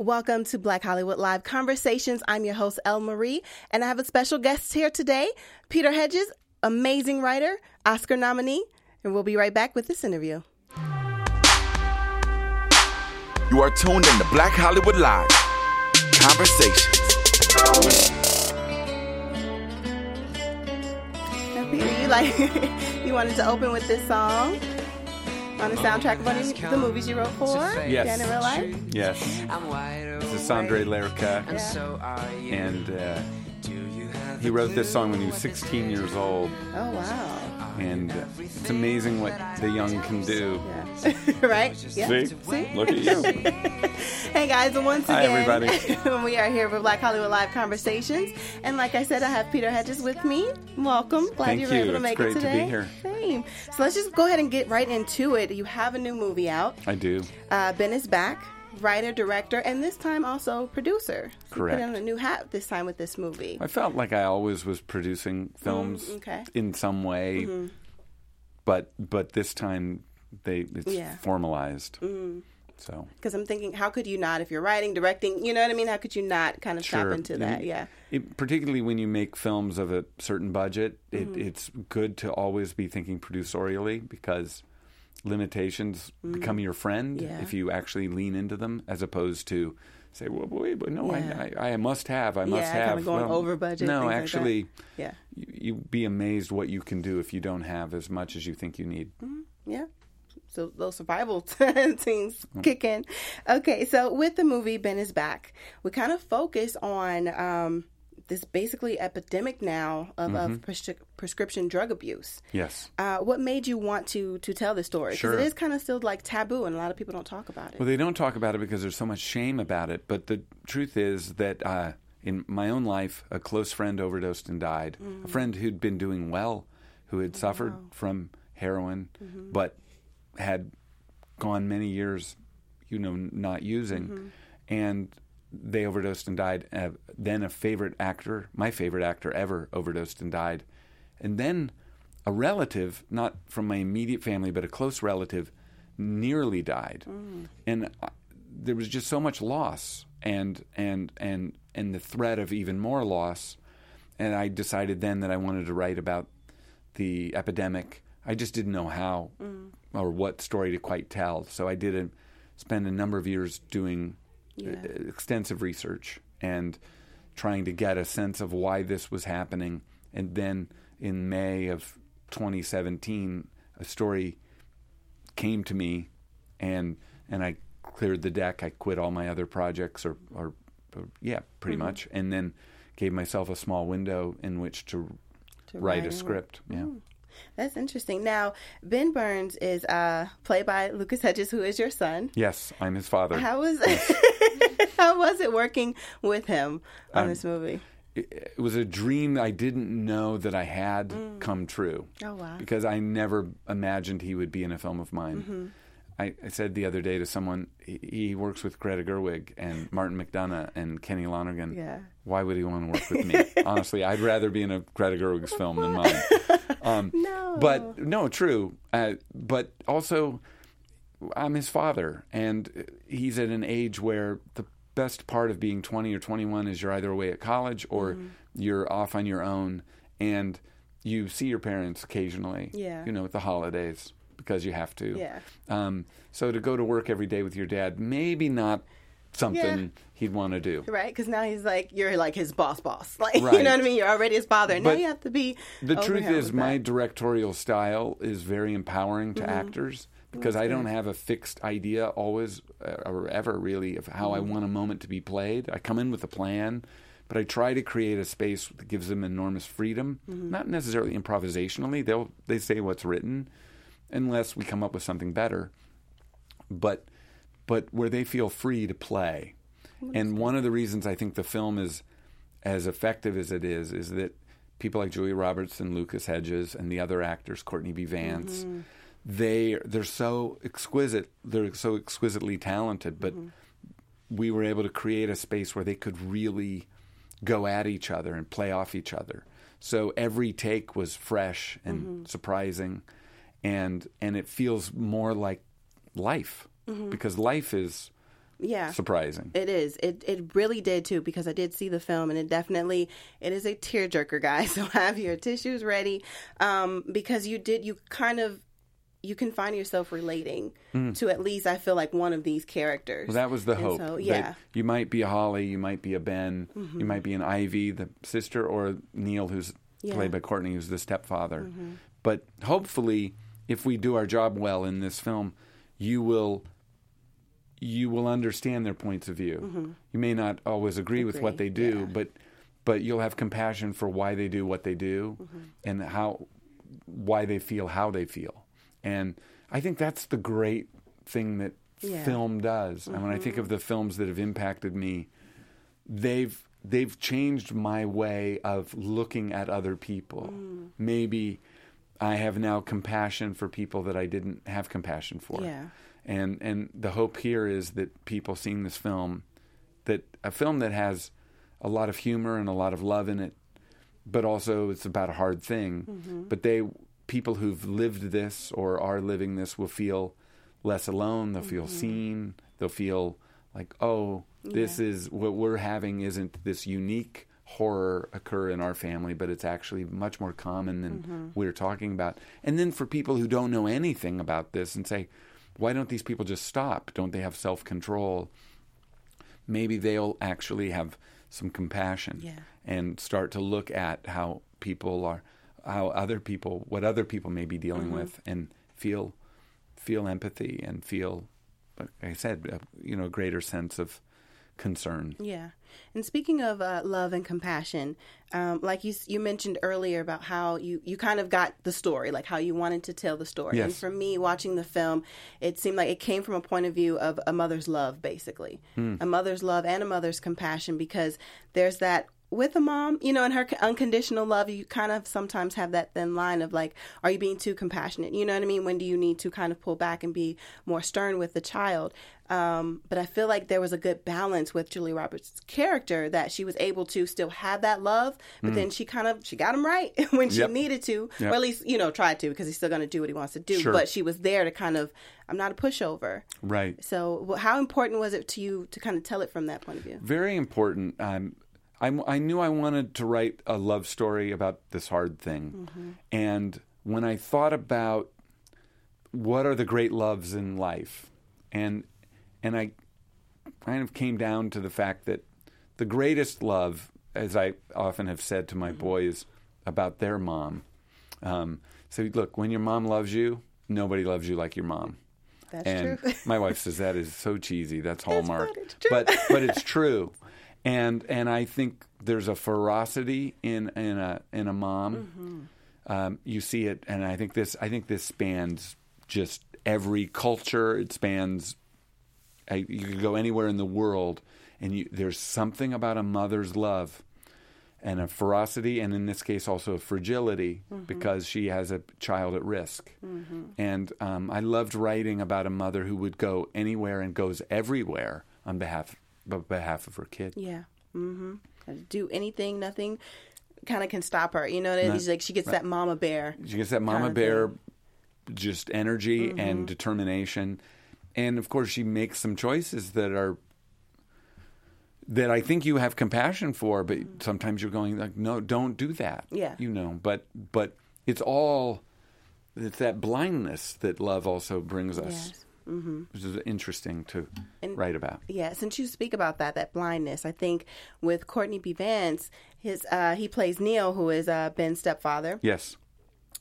Welcome to Black Hollywood Live Conversations. I'm your host, El Marie, and I have a special guest here today, Peter Hedges, amazing writer, Oscar nominee, and we'll be right back with this interview. You are tuned in to Black Hollywood Live Conversations. Now, Peter, you like you wanted to open with this song on the soundtrack of one of the movies you wrote for? Yes. Dan in Real Life? Yes. This is Sondre Lerche, and uh, he wrote this song when he was 16 years old, Oh wow. And it's amazing what the young can do. Yeah. right? Yeah. See? Look at you. Hey guys, and once Hi, again, everybody. we are here for Black Hollywood Live Conversations. And like I said, I have Peter Hedges with me. Welcome. Glad Thank you were you. able to It's make great it to be today. here. Same. So let's just go ahead and get right into it. You have a new movie out. I do. Uh, ben is back, writer, director, and this time also producer. So you Correct. Put on a new hat this time with this movie. I felt like I always was producing films Mm, okay. Mm-hmm. in some way, but but this time they it's Yeah. Mm. formalized. So Because I'm thinking, how could you not, if you're writing, directing, you know what I mean? How could you not kind of tap into You- that? Yeah. It, particularly when you make films of a certain budget, it, Mm-hmm. it's good to always be thinking producerially because limitations become your friend Mm. Yeah. if you actually lean into them, as opposed to say, "Well, wait, but no, Yeah. I, I, I must have, I must Yeah, have." going Well, over budget, No, things like actually, Yeah. you, you be amazed what you can do if you don't have as much as you think you need. Yeah. So those survival things kick in. Okay, so with the movie Ben is back, we kind of focus on um, this basically epidemic now of, Mm-hmm. of prescri- prescription drug abuse. Yes. Uh, what made you want to to tell this story? Because Sure. it is kind of still like taboo, and a lot of people don't talk about it. Well, they don't talk about it because there's so much shame about it. But the truth is that uh, in my own life, a close friend overdosed and died. A friend who'd been doing well, who had suffered from heroin, but had gone many years, you know, not using, and they overdosed and died. Uh, then a favorite actor, my favorite actor ever, overdosed and died, and then a relative, not from my immediate family, but a close relative, nearly died, mm. and I, there was just so much loss, and and and and the threat of even more loss, and I decided then that I wanted to write about the epidemic. I just didn't know how mm. or what story to quite tell, so I did a, spend a number of years doing uh, extensive research and trying to get a sense of why this was happening. And then in May of 2017, a story came to me, and and I cleared the deck. I quit all my other projects, or, or, or yeah, pretty Mm-hmm. much, and then gave myself a small window in which to, write write a it. script. Yeah. That's interesting. Now, Ben Burns is uh, played by Lucas Hedges, who is your son. Yes, I'm his father. How was how was it working with him on this movie? it, it was a dream I didn't know that I had come true. Oh, wow. Because I never imagined he would be in a film of mine. Mm-hmm. I, I said the other day to someone, he, he works with Greta Gerwig and Martin McDonagh and Kenny Lonergan. Yeah. Why would he want to work with me? Honestly, I'd rather be in a Greta Gerwig's film than mine. Um, No. But no, true. Uh, but also, I'm his father, and he's at an age where the best part of being 20 or 21 is you're either away at college or Mm-hmm. you're off on your own, and you see your parents occasionally. Yeah. You know, at the holidays because you have to. Yeah. Um, so to go to work every day with your dad, maybe not something Yeah. he'd want to do. Right? Because now he's like, you're like his boss, boss. Like, you know what I mean? You're already his father. And now you have to be. The truth is, my that. directorial style is very empowering Mm-hmm. to actors because I don't have a fixed idea always uh, or ever really of how Mm-hmm. I want a moment to be played. I come in with a plan, but I try to create a space that gives them enormous freedom, Mm-hmm. not necessarily improvisationally. They'll they say what's written, unless we come up with something better. But but where they feel free to play. And one of the reasons I think the film is as effective as it is is that people like Julia Roberts and Lucas Hedges and the other actors, Courtney B. Vance, mm-hmm. they they're so exquisite. They're so exquisitely talented, but mm-hmm. we were able to create a space where they could really go at each other and play off each other. So every take was fresh and mm-hmm. surprising, and and it feels more like life because life is Yeah. surprising. It is. It it really did too because I did see the film and it definitely it is a tearjerker, guys. So have your tissues ready, um, because you did you kind of you can find yourself relating to at least I feel like one of these characters. Mm. Well, that was the And hope. So, yeah. Mm-hmm. you might be a Holly, you might be a Ben, you might be an Ivy, the sister, or Neil, who's Yeah. Mm-hmm. played by Courtney, who's the stepfather. But hopefully, if we do our job well in this film, you will you will understand their points of view. You may not always agree, with what Mm-hmm. They do, yeah. but but you'll have compassion for why they do what they do Mm-hmm. and how why they feel how they feel. And I think that's the great thing that Yeah. Mm-hmm. film does. And when I think of the films that have impacted me, they've they've changed my way of looking at other people. Mm. Maybe I have now compassion for people that I didn't have compassion for. Yeah. And and the hope here is that people seeing this film that a film that has a lot of humor and a lot of love in it, but also it's about a hard thing. Mm-hmm. But they people who've lived this or are living this will feel less alone. They'll feel seen. They'll feel like, oh, this is what we're having. Isn't this unique horror occur in our family? But it's actually much more common than we're talking about. And then for people who don't know anything about this and say, why don't these people just stop? Don't they have self control? maybe they'll actually have some compassion Yeah. and start to look at how people are how other people what other people may be dealing Mm-hmm. with and feel feel empathy and feel like I said a, you know a greater sense of concern Yeah. And speaking of uh, love and compassion, um, like you you mentioned earlier about how you, you kind of got the story, like how you wanted to tell the story. And for me, watching the film, it seemed like it came from a point of view of a mother's love, basically. A mother's love and a mother's compassion because there's that with a mom, you know, and her unconditional love, you kind of sometimes have that thin line of like, are you being too compassionate? You know what I mean? When do you need to kind of pull back and be more stern with the child? Um, but I feel like there was a good balance with Julia Roberts' character that she was able to still have that love, but then she kind of she got him right when she Mm. Yep. needed to, Yep. or at least you know tried to because he's still going to do what he wants to do. Sure. But she was there to kind of I'm not a pushover. right So wh- how important was it to you to kind of tell it from that point of view? very important. Um, I, I knew I wanted to write a love story about this hard thing. And when I thought about what are the great loves in life, and and I kind of came down to the fact that the greatest love, as I often have said to my boys about their mom, um, so look, when your mom loves you, nobody loves you like your mom That's and true. my wife says that is so cheesy. That's Hallmark, but it's true. but but it's true. And and I think there's a ferocity in in a in a mom. Mm-hmm. Um, you see it, and I think this I think this spans just every culture. It spans. I, you could go anywhere in the world, and you, there's something about a mother's love and a ferocity, and in this case, also a fragility because she has a child at risk. And um, I loved writing about a mother who would go anywhere and goes everywhere on behalf on behalf of her kid. Yeah. Mm-hmm. Do anything, nothing kind of can stop her. You know, it's like she gets that mama bear. She gets that mama bear, thing. just energy and determination, and of course she makes some choices that are that I think you have compassion for, but sometimes you're going like, no, don't do that. Yeah. you know, but but it's all it's that blindness that love also brings us, Yes. Mm-hmm. which is interesting to And- write about. Yeah, since you speak about that, that blindness, I think with Courtney B. Vance, his uh, he plays Neil, who is uh, Ben's stepfather. Yes,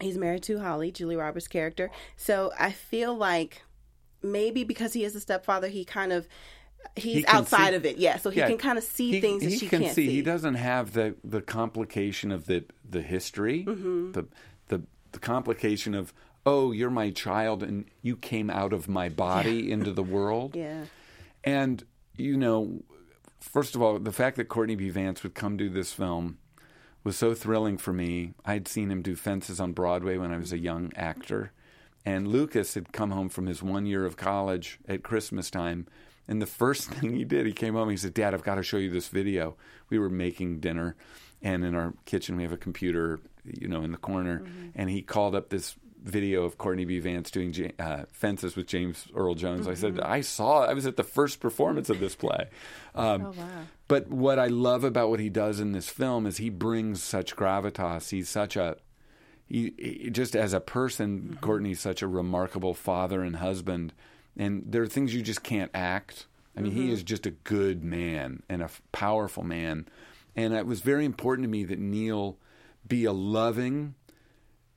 He's married to Holly, Julia Roberts' character. So I feel like maybe because he is a stepfather, he kind of he's He outside see- of it. Yeah, so he Yeah, can kind of see he- things that he she can can't see. He doesn't have the the complication of the the history, Mm-hmm. the the the complication of oh, you're my child and you came out of my body into the world. Yeah. And you know, first of all, the fact that Courtney B. Vance would come do this film was so thrilling for me. I'd seen him do Fences on Broadway when I was a young actor. And Lucas had come home from his one year of college at Christmas time. And the first thing he did, he came home. And he said, "Dad, I've got to show you this video." We were making dinner, and in our kitchen we have a computer, you know, in the corner. Mm-hmm. And he called up this video of Courtney B. Vance doing uh, fences with James Earl Jones. I said Mm-hmm. I saw. I was at the first performance of this play. Um, Oh, wow. But what I love about what he does in this film is he brings such gravitas. He's such a he, he- just as a person, Mm-hmm. Courtney's such a remarkable father and husband. And there are things you just can't act. I mean, Mm-hmm. he is just a good man and a f- powerful man. And it was very important to me that Neil be a loving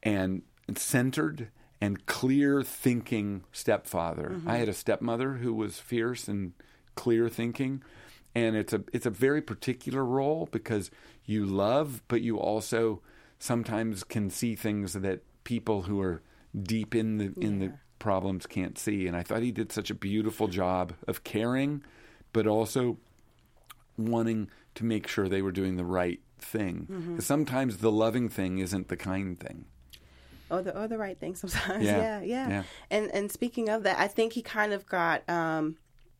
and centered and clear thinking stepfather. Mm-hmm. I had a stepmother who was fierce and clear thinking. And it's a it's a very particular role because you love, but you also sometimes can see things that people who are deep in the in the problems can't see. And I thought he did such a beautiful job of caring, but also wanting to make sure they were doing the right thing. Mm-hmm. Sometimes the loving thing isn't the kind thing. Or the or the right thing sometimes. Yeah, Yeah, yeah. yeah. And and speaking of that, I think he kind of got um,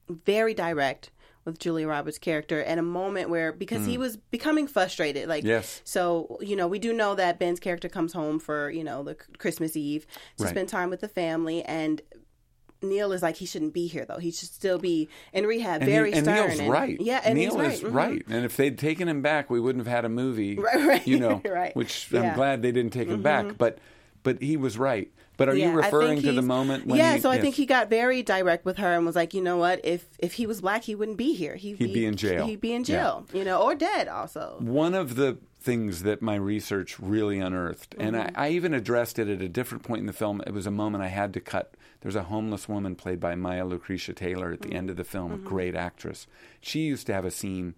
very direct with Julia Roberts' character at a moment where because he was becoming frustrated. Like. Yes. So you know we do know that Ben's character comes home for you know the Christmas Eve to Right. spend time with the family and. Neil is like he shouldn't be here though. He should still be in rehab. And, very he, and stern. Neil's and- right. Yeah, and Neil he's right. is Mhm. right. And if they'd taken him back, we wouldn't have had a movie. Right, right, You know, right. which Yeah. Mm-hmm. I'm glad they didn't take him back. But but he was right. But are Yeah, you referring to the moment when yeah, he, so I yes. think he got very direct with her and was like, you know what, if if he was black, he wouldn't be here. He'd, He'd be in jail. He'd be in Yeah. jail, you know, or dead also. One of the things that my research really unearthed, and Mm-hmm. I, I even addressed it at a different point in the film. It was a moment I had to cut. There's a homeless woman played by Maya Lucretia Taylor at the Mm-hmm. end of the film, a great actress. She used to have a scene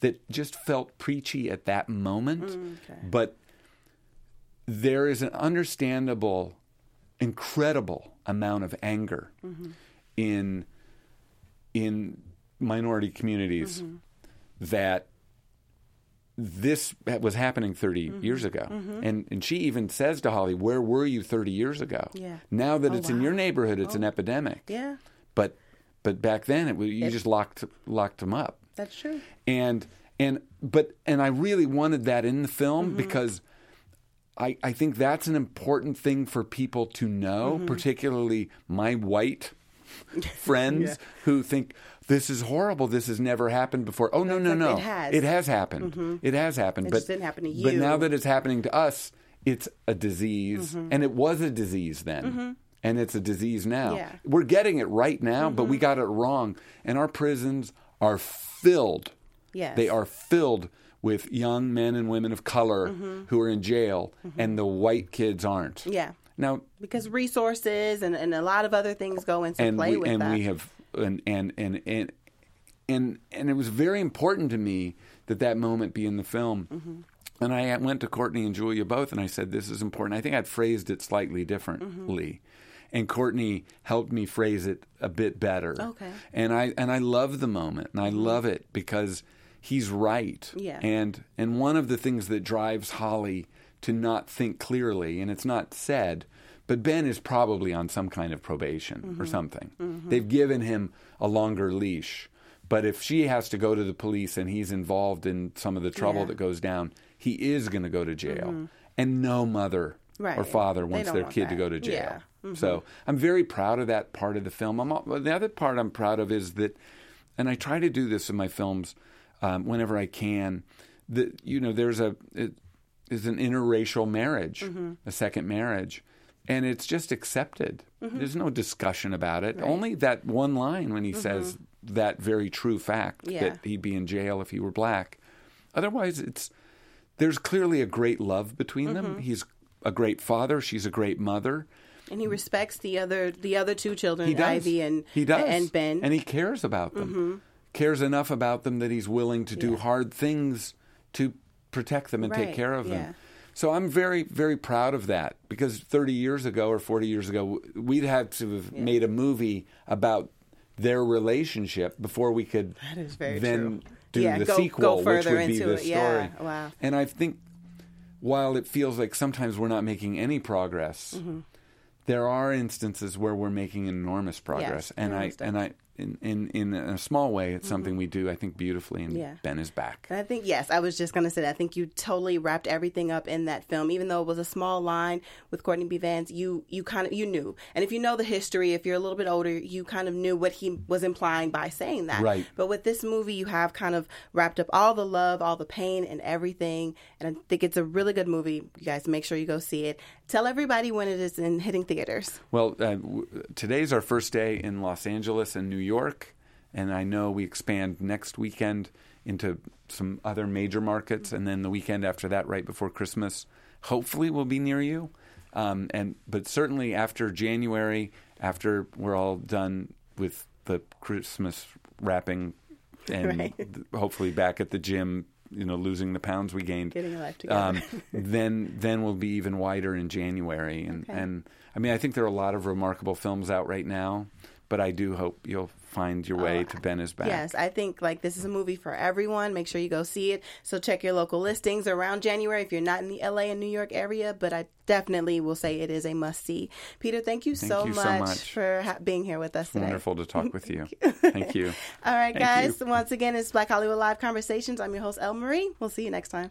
that just felt preachy at that moment, Mm, but there is an understandable, incredible amount of anger Mm-hmm. in in minority communities Mm-hmm. that this was happening 30 Mm-hmm. years ago. And and she even says to Holly, "Where were you 30 years ago?" Yeah. Now that Oh, it's in your neighborhood, it's an epidemic. Yeah, But but back then it, you just locked locked them up. that's true. And and but and I really wanted that in the film Mm-hmm. because I I think that's an important thing for people to know, Mm-hmm. particularly my white friends who think this is horrible. This has never happened before. Oh no, no, no! it has. It has happened. Mm-hmm. It has happened. It but didn't happen to you. But now that it's happening to us, it's a disease, mm-hmm. and it was a disease then. Mm-hmm. And it's a disease now. Yeah. We're getting it right now, but we got it wrong. And our prisons are filled. Yes. They are filled with young men and women of color who are in jail, and the white kids aren't. Yeah, Now, because resources and, and a lot of other things go into and play we with and that. we have and and and and and and it was very important to me that that moment be in the film. Mm-hmm. And I went to Courtney and Julia both, and I said, "This is important." I think I'd phrased it slightly differently, and Courtney helped me phrase it a bit better. Okay. Mm-hmm. And I and I love the moment, and I love it because he's right. Yeah. And and one of the things that drives Holly to not think clearly, and it's not said, but Ben is probably on some kind of probation Mm-hmm. or something. They've given him a longer leash. But if she has to go to the police and he's involved in some of the trouble Yeah. that goes down, he is going to go to jail. And no mother Mm-hmm. Right. or father wants their want kid to go to jail. Yeah. Mm-hmm. So I'm very proud of that part of the film. I'm, the other part I'm proud of is that, and I try to do this in my films um, whenever I can. You know, there's a it is an interracial marriage, Mm-hmm. a second marriage, and it's just accepted. There's no discussion about it. Only that one line when he says that very true fact Mm-hmm. Yeah. that he'd be in jail if he were black. Otherwise, it's there's clearly a great love between Mm-hmm. them. He's a great father. She's a great mother. and he respects the other the other two children. Ivy and he does. and Ben. and he cares about them. Cares enough about them that he's willing to do Yeah. hard things to protect them and take care of yeah. them. So I'm very, very proud of that because 30 years ago or 40 years ago, we'd have to have made a movie about their relationship before we could That is very then true. do Yeah, the go- sequel, go which further would be it. story. Yeah, wow. And I think while it feels like sometimes we're not making any progress, Mm-hmm. there are instances where we're making enormous progress, and I and I in, in, in a small way, it's something we do, I think, beautifully. And Mm-hmm. Yeah. Ben is back. And I think yes, I was just gonna say that. I think you totally wrapped everything up in that film, even though it was a small line with Courtney B. Vance. You you kind of you knew, and if you know the history, if you're a little bit older, you kind of knew what he was implying by saying that. Right. But with this movie, you have kind of wrapped up all the love, all the pain, and everything. And I think it's a really good movie. You guys make sure you go see it. Tell everybody when it is in hitting theaters. Well, uh, w- today's our first day in Los Angeles and New York, and I know we expand next weekend into some other major markets, and then the weekend after that, right before Christmas, hopefully we'll be near you. Um, and but certainly after January, after we're all done with the Christmas wrapping, and Right. th- hopefully back at the gym, you know, losing the pounds we gained. Getting your life together. Um, then then we'll be even wider in January, and Okay. and I mean I think there are a lot of remarkable films out right now, but I do hope you'll find your way to uh, Ben is back. Yes, I think like this is a movie for everyone. Make sure you go see it. So check your local listings around January if you're not in the LA and New York area. But I definitely will say it is a must see. Peter, thank you, so, you so much much. for ha- being here with us today. Wonderful to talk with you. Thank you. All right, Thank guys. you. Once again, it's Black Hollywood Live Conversations. I'm your host, El Marie. We'll see you next time.